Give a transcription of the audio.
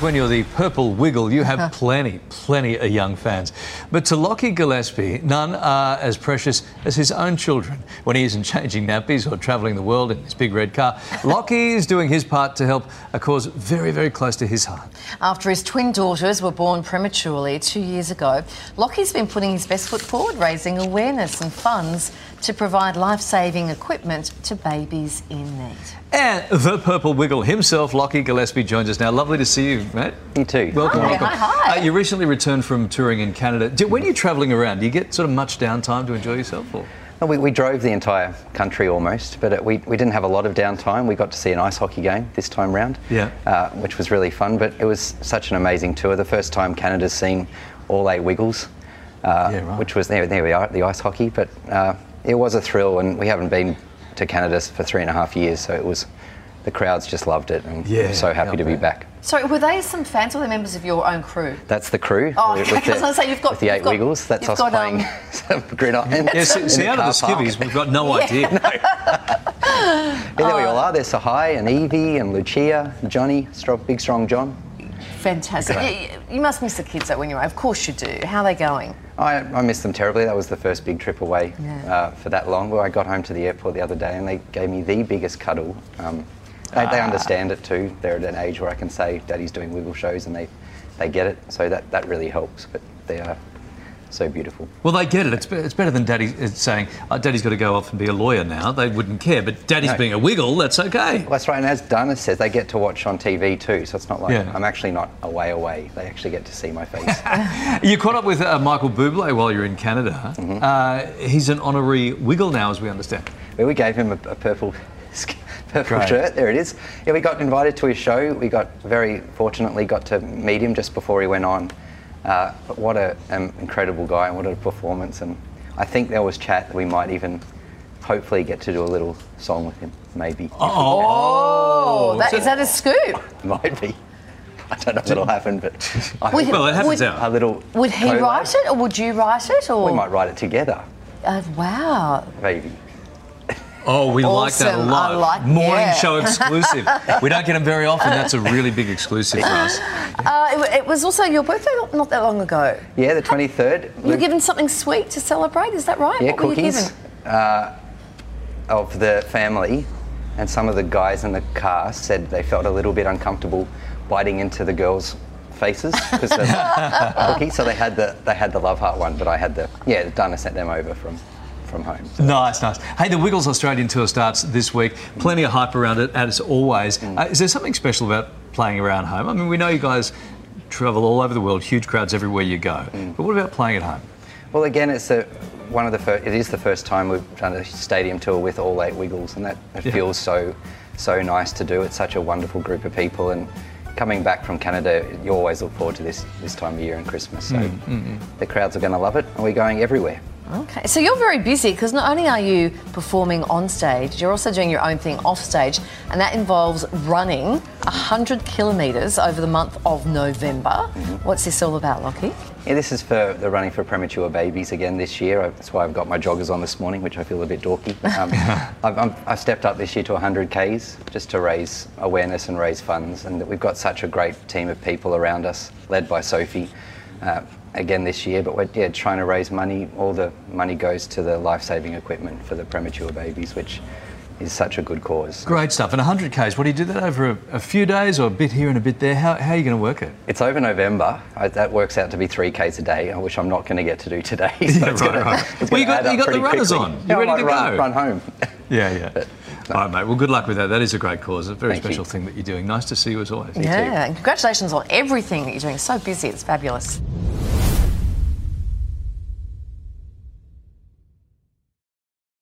when you're the purple wiggle, you have plenty, plenty of young fans. But to Lachie Gillespie, none are as precious as his own children. When he isn't changing nappies or travelling the world in his big red car, Lachie is doing his part to help a cause very, very close to his heart. After his twin daughters were born prematurely two years ago, Lachie's been putting his best foot forward, raising awareness and funds to provide life saving equipment to babies in need. And the purple wiggle himself, Lachie Gillespie, joins us now. Lovely to see you, mate. You too. Welcome, Hi, welcome. hi, hi. Uh, you recently returned from touring in Canada. Do, when you're travelling around, do you get sort of much downtime to enjoy yourself? Or? Well, we, we drove the entire country almost, but it, we, we didn't have a lot of downtime. We got to see an ice hockey game this time round, Yeah. uh, which was really fun. But it was such an amazing tour. The first time Canada's seen all eight Wiggles, uh, Yeah, right. which was there. There we are, the ice hockey. But uh, it was a thrill, and we haven't been to Canada for three and a half years, so it was. The crowds just loved it, and Yeah, we're so happy to be bet. back. So, were they some fans or were they members of your own crew? That's the crew. Oh, with okay, 'cause I was gonna say, you've got- with the you've eight got- Wiggles. That's you've us got, playing um, some gridiron. Yeah, see, in see the out of the skivvies, we've got no idea. Yeah, there we all are. There's Tsehay and Evie and Lucia, Johnny, strong, big strong John. Fantastic. You, you must miss the kids though when you're away. Of course you do. How are they going? I, I miss them terribly. That was the first big trip away Yeah. uh, for that long. Well, I got home to the airport the other day and they gave me the biggest cuddle. Um, they, they understand it too. They're at an age where I can say, Daddy's doing wiggle shows and they, they get it. So that, that really helps. But they are so beautiful. Well, they get it. It's, it's better than Daddy saying, oh, Daddy's got to go off and be a lawyer now. They wouldn't care. But Daddy's No. being a wiggle, that's okay. Well, that's right. And as Dana says, they get to watch on TV too. So it's not like Yeah. I'm actually not away away. They actually get to see my face. You caught up with uh, Michael Bublé while you're in Canada. Mm-hmm. Uh, he's an honorary wiggle now, as we understand. Well, we gave him a, a purple purple Great. shirt. There it is. Yeah, we got invited to his show. We got very fortunately got to meet him just before he went on. Uh, but what an um, incredible guy and what a performance! And I think there was chat that we might even hopefully get to do a little song with him. Maybe Oh, that, is that a scoop? might be. I don't know if it'll happen, but I Would- hope Well, it happens Would- out. a little. Would he collab. write it or would you write it? Or We might write it together. Uh, wow. Maybe. Oh, we like that a lot. Like- Morning yeah. show exclusive. we don't get them very often. That's a really big exclusive for us. Uh, it, it was also your birthday not, not that long ago. Yeah, the 23rd. You were given something sweet to celebrate. Is that right? Yeah, what were you cookies given? uh, of the family, and some of the guys in the car said they felt a little bit uncomfortable biting into the girls' faces because of the cookie. So they had the they had the love heart one, but I had the yeah. Dana sent them over from from home. So Nice, nice. Hey, the Wiggles Australian tour starts this week. Plenty of hype around it, as always. Mm. Uh, is there something special about playing around home? I mean, we know you guys travel all over the world, huge crowds everywhere you go. Mm. But what about playing at home? Well, again, it's a, one of the first. It is the first time we've done a stadium tour with all eight Wiggles, and that it Yeah. feels so so nice to do. It's such a wonderful group of people, and coming back from Canada, you always look forward to this this time of year and Christmas. So mm, the crowds are going to love it, and we're going everywhere. Okay, so you're very busy because not only are you performing on stage, you're also doing your own thing off stage, and that involves running 100 kilometres over the month of November. Mm-hmm. What's this all about, Lachie? Yeah, this is for the running for premature babies again this year. That's why I've got my joggers on this morning, which I feel a bit dorky. Um, I've, I've, I've stepped up this year to 100 Ks just to raise awareness and raise funds. And we've got such a great team of people around us, led by Sophie, uh, again this year. But we're yeah, trying to raise money. All the money goes to the life saving equipment for the premature babies, which is such a good cause. Great stuff. And 100 Ks, what do you do that over a, a few days or a bit here and a bit there? How, how are you going to work it? It's over November. I, that works out to be three Ks a day, which I'm not going to get to do today. So Yeah, right, gonna- right. Well, you gonna got- you got the runners quickly. on. You're I ready to run, go. Run home. Yeah, yeah. All right, mate. Well, good luck with that. That is a great cause. A very Thank you. special thing that you're doing. Nice to see you as always. Yeah, and congratulations on everything that you're doing. So busy, it's fabulous.